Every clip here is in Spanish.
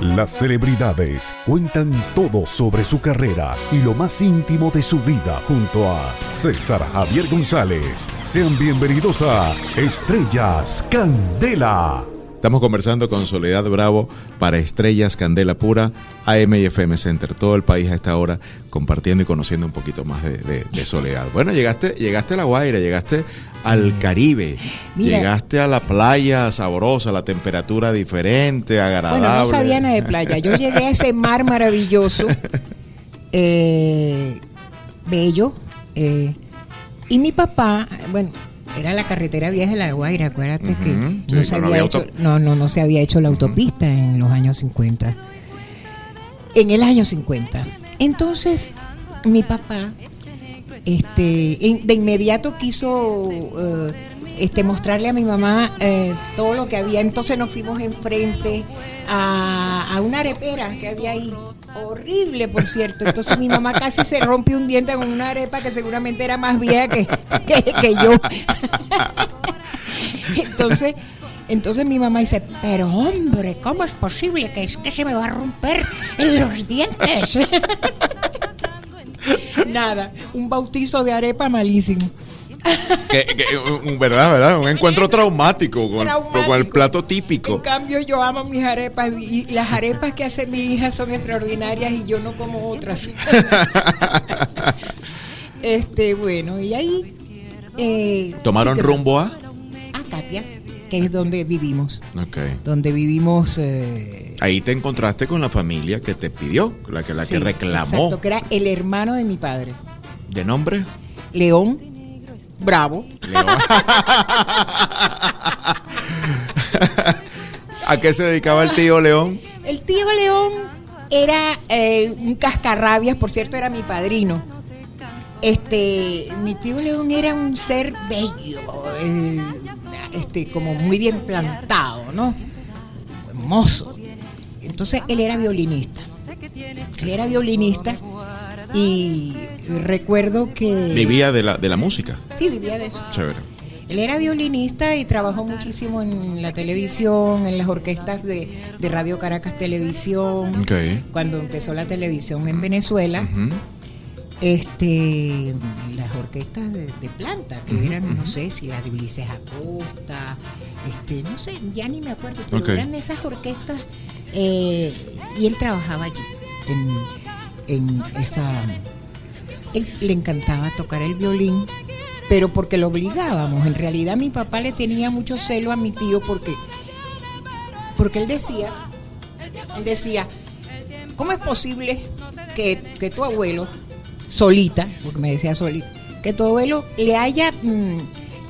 Las celebridades cuentan todo sobre su carrera y lo más íntimo de su vida junto a César Javier González. Sean bienvenidos a Estrellas Candela. Estamos conversando con Soledad Bravo para Estrellas Candela Pura, AM y FM Center. Todo el país a esta hora compartiendo y conociendo un poquito más de, de- de Soledad. Bueno, llegaste, llegaste a La Guaira, llegaste al Caribe, Mira. llegaste a la playa sabrosa, la temperatura diferente, agradable. Bueno, no sabía nada de playa. Yo llegué a ese mar maravilloso, eh, bello, eh, y mi papá, bueno, era la carretera vieja de La Guaira, acuérdate que sí, no se había hecho, no, no, no se había hecho la autopista en los años 50. En el año 50. Entonces, mi papá, este, de inmediato quiso eh, este, mostrarle a mi mamá eh, todo lo que había. Entonces nos fuimos enfrente a, a una arepera que había ahí. Horrible, por cierto. Entonces mi mamá casi se rompe un diente con una arepa que seguramente era más vieja que, que, que yo. Entonces, entonces mi mamá dice, pero hombre, ¿cómo es posible que, es que se me va a romper en los dientes? Nada, un bautizo de arepa malísimo. Que- que- un- ¿Verdad, verdad? Un encuentro traumático con, Traumático. con el plato En típico. cambio, yo amo mis arepas y las arepas que hace mi hija son extraordinarias y yo no como otras. este, bueno, y ahí eh, ¿Tomaron rumbo a? a Katia, que es donde vivimos, Ok. donde vivimos. eh, Ahí te encontraste con la familia que te pidió, la que, la que reclamó. Exacto, que era el hermano de mi padre, ¿De nombre? León Bravo. ¿A qué se dedicaba el tío León? El tío León era eh, un cascarrabias, por cierto, era mi padrino. Este, mi tío León era un ser bello, eh, este, como muy bien plantado, ¿no? Hermoso. Entonces él era violinista. Él era violinista y recuerdo que Vivía de la, de la música. sí vivía de eso. Chévere. Él era violinista y trabajó muchísimo en la televisión, en las orquestas de, de Radio Caracas Televisión. Cuando empezó la televisión en Venezuela, Ujú. este, las orquestas de, de planta, que eran, no sé si las de Ulises Acosta, este, no sé, ya ni me acuerdo, pero eran esas orquestas eh, y él trabajaba allí, en, en esa... Le encantaba tocar el violín, pero porque lo obligábamos. En realidad mi papá le tenía mucho celo a mi tío porque, porque él decía, él decía, ¿cómo es posible que, que tu abuelo, solita, porque me decía solita, que tu abuelo le haya mm,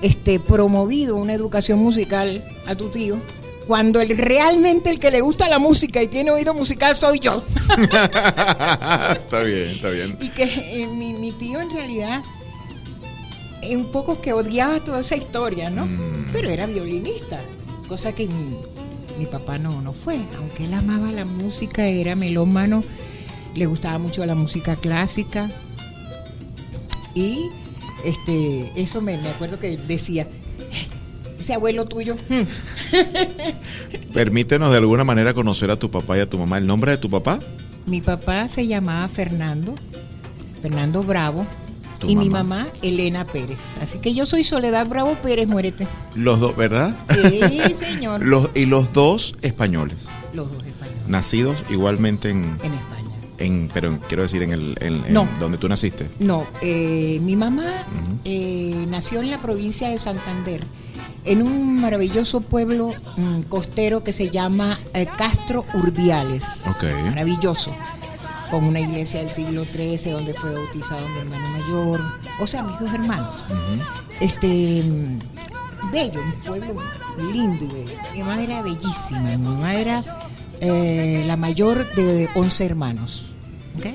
este, promovido una educación musical a tu tío? Cuando el, realmente el que le gusta la música y tiene oído musical soy yo. está bien, está bien. Y que eh, mi, mi tío en realidad eh, un poco que odiaba toda esa historia, ¿no? Mm. Pero era violinista, cosa que mi, mi papá no, no fue. Aunque él amaba la música, era melómano, le gustaba mucho la música clásica. Y este, eso me, me acuerdo que decía, ese abuelo tuyo, hmm". Permítenos de alguna manera conocer a tu papá y a tu mamá. ¿El nombre de tu papá? mi papá se llamaba Fernando, Fernando Bravo. Y mi mamá. Elena Pérez. Así que yo soy Soledad Bravo Pérez, muérete. Los dos, ¿verdad? Sí, señor. Los, y los dos españoles, Los dos españoles. nacidos igualmente en, En España. en pero quiero decir en el en, en No. donde tú naciste. No, eh, mi mamá eh, nació en la provincia de Santander, en un maravilloso pueblo mm, costero que se llama eh, Castro Urdiales. Maravilloso. Con una iglesia del siglo XIII donde fue bautizado mi hermano mayor, o sea, mis dos hermanos. Este mm, bello, un pueblo lindo y bello. Mi mamá era bellísima, mi mamá era eh, la mayor de 11 hermanos. ¿ok?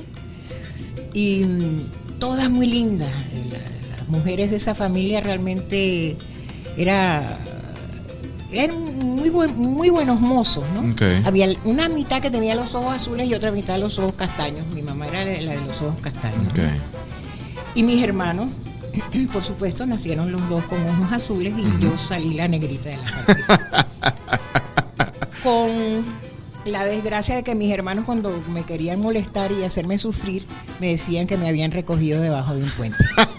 Y mm, todas muy lindas. La- las mujeres de esa familia realmente era eran muy buen- muy buenos mozos, ¿no? Había una mitad que tenía los ojos azules y otra mitad los ojos castaños. Mi mamá era la de los ojos castaños. Y mis hermanos, por supuesto, nacieron los dos con ojos azules y yo salí la negrita de la familia. con la desgracia de que mis hermanos cuando me querían molestar y hacerme sufrir, me decían que me habían recogido debajo de un puente.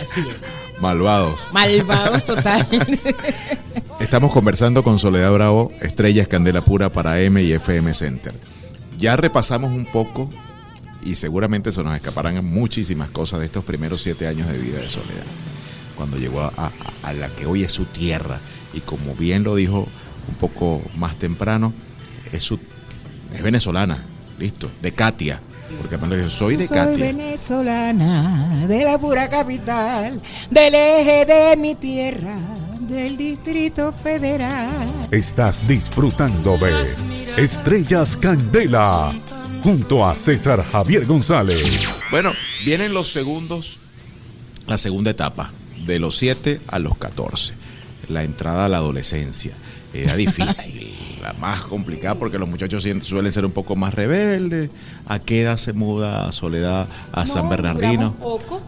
Así es. Malvados. Malvados total. Estamos conversando con Soledad Bravo, Estrellas Candela Pura para M y FM Center. Ya repasamos un poco y seguramente se nos escaparán muchísimas cosas de estos primeros siete años de vida de Soledad. Cuando llegó a, a- a la que hoy es su tierra y como bien lo dijo un poco más temprano, es, su, es venezolana, listo, de Katia. Porque me lo dijo, soy de Soy Katia. venezolana, de la pura capital, del eje de mi tierra, del Distrito Federal. Estás disfrutando de Estrellas Candela junto a César Javier González. Bueno, vienen los segundos, la segunda etapa, de los 7 a los 14, la entrada a la adolescencia. Era difícil, la más complicada porque los muchachos suelen ser un poco más rebeldes. ¿A qué edad se muda Soledad a San No, Bernardino? poco.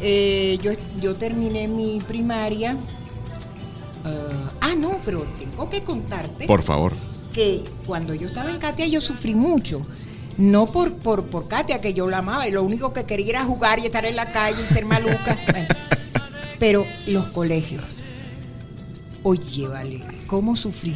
Eh, yo, yo terminé mi primaria. Ah, ah, no, pero tengo que contarte Por favor. que cuando yo estaba en Katia yo sufrí mucho. No por, por, por Katia, que yo la amaba, y lo único que quería era jugar y estar en la calle y ser maluca. Bueno, pero los colegios. Oye, vale, ¿cómo sufrí?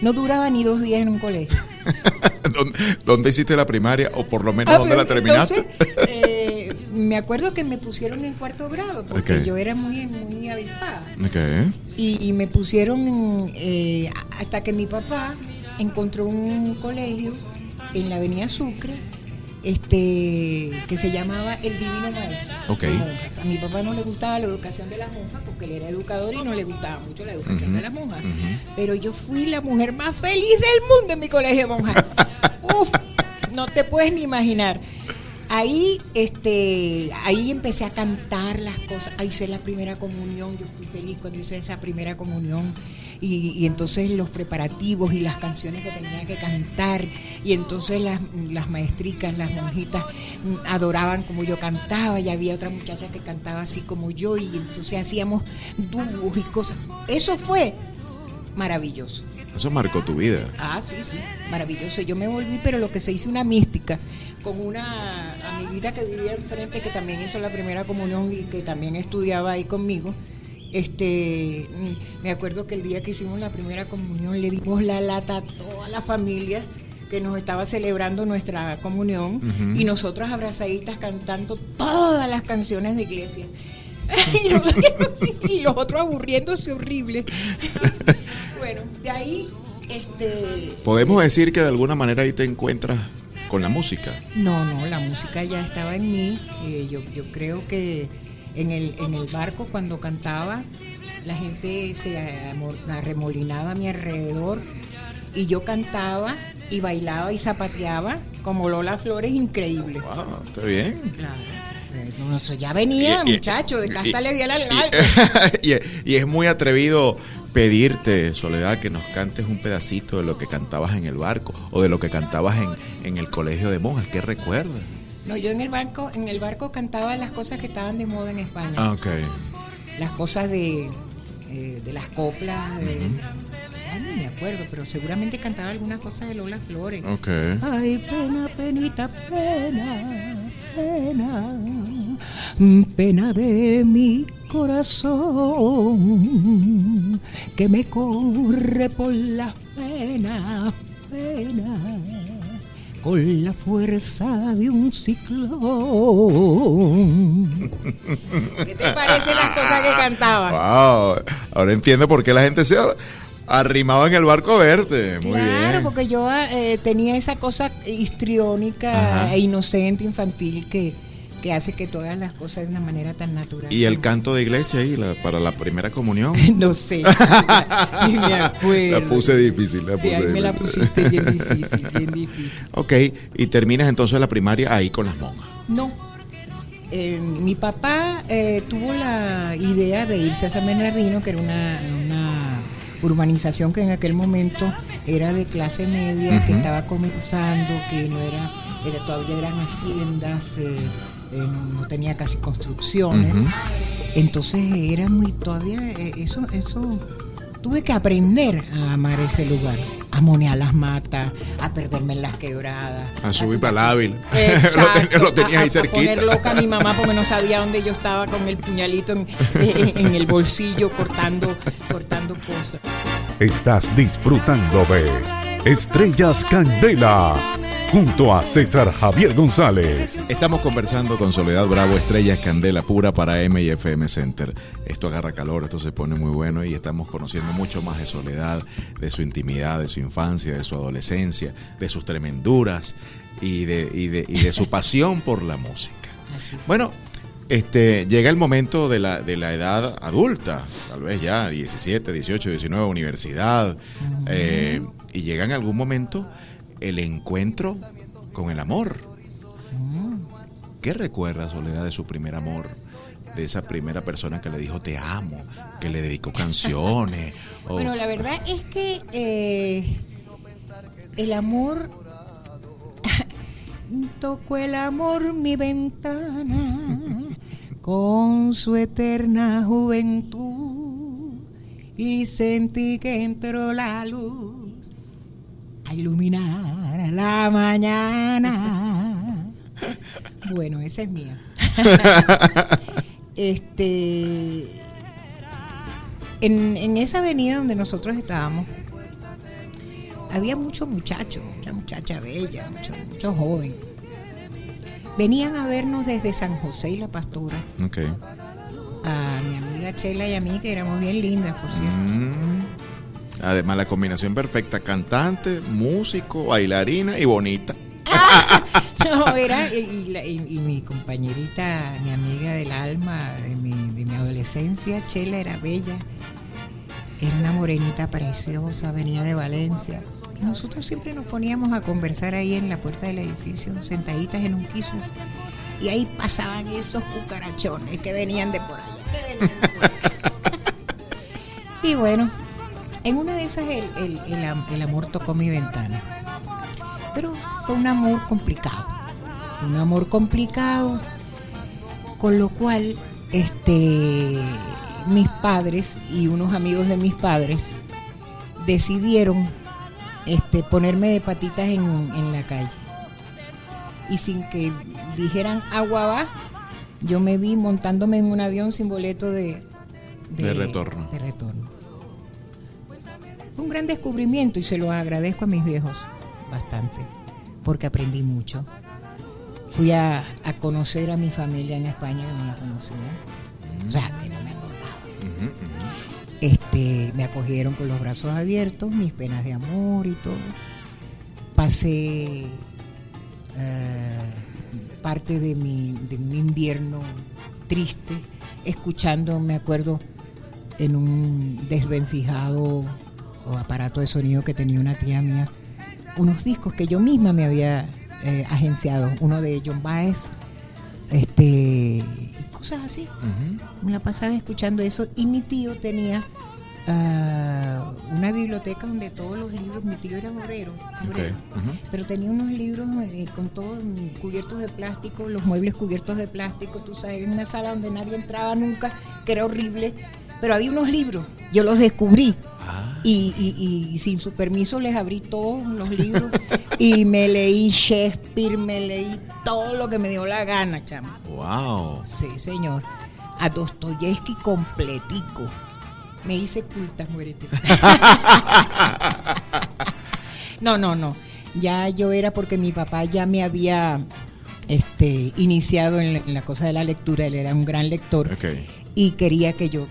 No duraba ni dos días en un colegio. ¿Dónde, dónde hiciste la primaria o por lo menos Ah, dónde la terminaste? entonces, eh, me acuerdo que me pusieron en cuarto grado porque yo era muy, muy avispada. Ok. Y, y me pusieron eh, hasta que mi papá encontró un colegio en la avenida Sucre este que se llamaba El Divino Maestro. Ok. de monjas. A mi papá no le gustaba la educación de las monjas porque él era educador y no le gustaba mucho la educación de las monjas. Pero yo fui la mujer más feliz del mundo en mi colegio de monjas. Uf, no te puedes ni imaginar. Ahí, este, ahí empecé a cantar las cosas. Ahí hice la primera comunión. Yo fui feliz cuando hice esa primera comunión. Y, y entonces los preparativos y las canciones que tenía que cantar. Y entonces las, las maestricas, las monjitas mm, adoraban como yo cantaba. Y había otra muchacha que cantaba así como yo. Y entonces hacíamos dúos y cosas. Eso fue maravilloso. Eso marcó tu vida. Ah, sí, sí, maravilloso. Yo me volví, pero lo que se hizo una mística, con una amiguita que vivía enfrente, que también hizo la primera comunión y que también estudiaba ahí conmigo. Este, me acuerdo que el día que hicimos la primera comunión le dimos la lata a toda la familia que nos estaba celebrando nuestra comunión y nosotros abrazaditas cantando todas las canciones de iglesia. y, los, y los otros aburriéndose horrible. bueno, de ahí, este. Podemos decir que de alguna manera ahí te encuentras con la música. No, no, la música ya estaba en mí. Eh, yo, yo creo que en el, en el barco cuando cantaba, la gente se arremolinaba a mi alrededor y yo cantaba y bailaba y zapateaba como Lola Flores, increíble. Wow, está bien. Claro. No, eso ya venía, Y- muchacho, de y- cástale bien al y, y es muy atrevido pedirte, Soledad, que nos cantes un pedacito de lo que cantabas en el barco o de lo que cantabas en, en el colegio de monjas. ¿Qué recuerdas? No, yo en el barco, en el barco cantaba las cosas que estaban de moda en España. Ah, ok. las cosas de, eh, de las coplas, de, ya ni me acuerdo, pero seguramente cantaba algunas cosas de Lola Flores. Ok. Ay, pena, penita, pena, pena, pena de mi corazón, que me corre por las penas, pena, con la fuerza de un ciclón. ¿Qué te parece las cosas que cantaba? Wow. Ahora entiendo por qué la gente se arrimaba en el barco a verte. Muy claro, bien. porque yo eh, tenía esa cosa histriónica Ajá. e inocente, infantil, que, que hace que todas las cosas de una manera tan natural. Y el canto de iglesia ahí la- para la primera comunión. No sé, ni me acuerdo. La puse difícil. La Sí, puse ahí me la difícil. pusiste bien difícil, bien difícil. Ok, y terminas entonces la primaria ahí con las monjas. No. Eh, mi papá eh, tuvo la idea de irse a San Bernardino, que era una, una urbanización que en aquel momento era de clase media, que estaba comenzando, que no era, era todavía eran haciendas, eh, no, no tenía casi construcciones. Entonces era muy todavía eh, eso, eso tuve que aprender a amar ese lugar, a monear las matas, a perderme en las quebradas. A subir para el hábil. Exacto, lo, tenía ahí a, cerquita. A poner loca a mi mamá porque no sabía dónde yo estaba con el puñalito en, en- en el bolsillo cortando, cortando cosas. Estás disfrutando de Estrellas Candela junto a César Javier González. Estamos conversando con Soledad Bravo, Estrellas Candela Pura para M y FM Center. Esto agarra calor, esto se pone muy bueno y estamos conociendo mucho más de Soledad, de su intimidad, de su infancia, de su adolescencia, de sus tremenduras y de, y de, y de su pasión por la música. Bueno, este, llega el momento de la, de la edad adulta, tal vez ya 17, 18, 19, universidad, eh, y llega en algún momento el encuentro con el amor. ¿Qué recuerda Soledad de su primer amor? De esa primera persona que le dijo te amo, que le dedicó canciones. o- Bueno, la verdad es que eh, el amor tocó el amor mi ventana con su eterna juventud y sentí que entró la luz a iluminar la mañana. Bueno, esa es mía. este en, en esa avenida donde nosotros estábamos, había muchos muchachos, mucha muchacha bella, mucho, mucho joven. Venían a vernos desde San José y la Pastora, Ok. a mi amiga Chela y a mí, que éramos bien lindas, por cierto. Mm. Además, la combinación perfecta: cantante, músico, bailarina y bonita. No, era, y, y la- y- y mi compañerita, mi amiga del alma, de mi, de mi adolescencia, Chela era bella. Era una morenita preciosa, venía de Valencia. Nosotros siempre nos poníamos a conversar ahí en la puerta del edificio, sentaditas en un piso. Y ahí pasaban esos cucarachones que venían de por allá. que venían de por acá. y bueno, en una de esas el, el- el am- el amor tocó mi ventana. Pero fue un amor complicado. Fue un amor complicado, con lo cual este, mis padres y unos amigos de mis padres decidieron este, ponerme de patitas en, en la calle. Y sin que dijeran agua va, yo me vi montándome en un avión sin boleto de, De retorno. de retorno. Fue un gran descubrimiento y se lo agradezco a mis viejos bastante, porque aprendí mucho. Fui a, a conocer a mi familia en España, que no la conocía. O sea, que no me acordaba. Este, me acogieron con los brazos abiertos, mis penas de amor y todo. Pasé eh, parte de mi, de mi invierno triste, escuchando, me acuerdo, en un desvencijado o aparato de sonido que tenía una tía mía, unos discos que yo misma me había eh, agenciado, uno de John Baez, este, cosas así. Me la pasaba escuchando eso y mi tío tenía ah, una biblioteca donde todos los libros, mi tío era obrero, pero tenía unos libros eh, con todos cubiertos de plástico, los muebles cubiertos de plástico, tú sabes, en una sala donde nadie entraba nunca, que era horrible, pero había unos libros, yo los descubrí. Ah, Y, y- y sin su permiso les abrí todos los libros y me leí Shakespeare, me leí todo lo que me dio la gana, chamo. wow. Sí, señor. A Dostoyevsky completico. Me hice culta, muérete. no, no, no. Ya yo era porque mi papá ya me había este, iniciado en la, en la cosa de la lectura. Él era un gran lector Ok, y quería que yo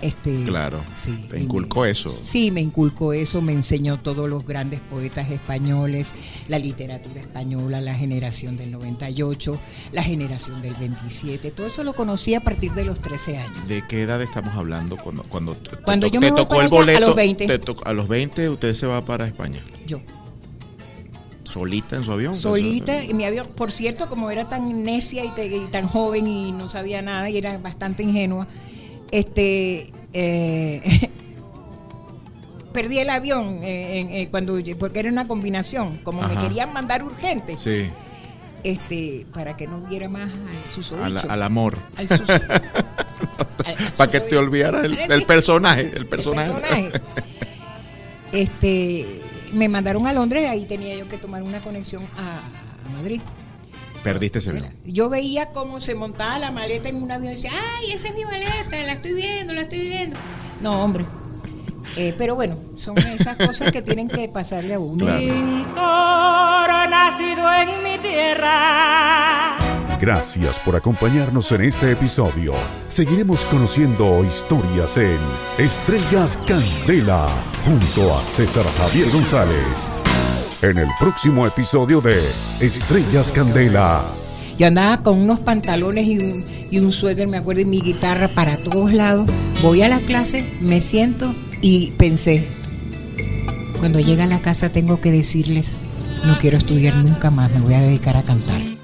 este claro. sí, Te inculcó me- eso. Sí, me inculcó eso, me enseñó todos los grandes poetas españoles, la literatura española, la generación del 98, la generación del 27, todo eso lo conocí a partir de los 13 años. ¿De qué edad estamos hablando cuando cuando te, te yo te me voy tocó para el allá, a boleto? los 20. te to- a los 20 usted se va para España. Yo, ¿Solita en su avión? solita, en mi avión, por cierto, como era tan necia y, te- y tan joven y no sabía nada y era bastante ingenua, este eh, perdí el avión eh, en- eh, cuando porque era una combinación, como me querían mandar urgente. Sí, este para que no viera más al susodicho. al, al amor. al para que te olvidaras el, el personaje, el personaje. El personaje. Este, me mandaron a Londres, ahí tenía yo que tomar una conexión a, a Madrid. Perdiste ese avión. Yo veía cómo se montaba la maleta en un avión y decía, ay, esa es mi maleta, la estoy viendo, la estoy viendo. No, hombre. Eh, pero bueno, son esas cosas que tienen que pasarle a uno. Claro. Pintor nacido en mi tierra. Gracias por acompañarnos en este episodio. Seguiremos conociendo historias en Estrellas Candela junto a César Javier González. En el próximo episodio de Estrellas Candela. Yo andaba con unos pantalones y un, y un suéter, me acuerdo, y mi guitarra para todos lados. Voy a la clase, me siento y pensé, cuando llegue a la casa tengo que decirles, no quiero estudiar nunca más, me voy a dedicar a cantar.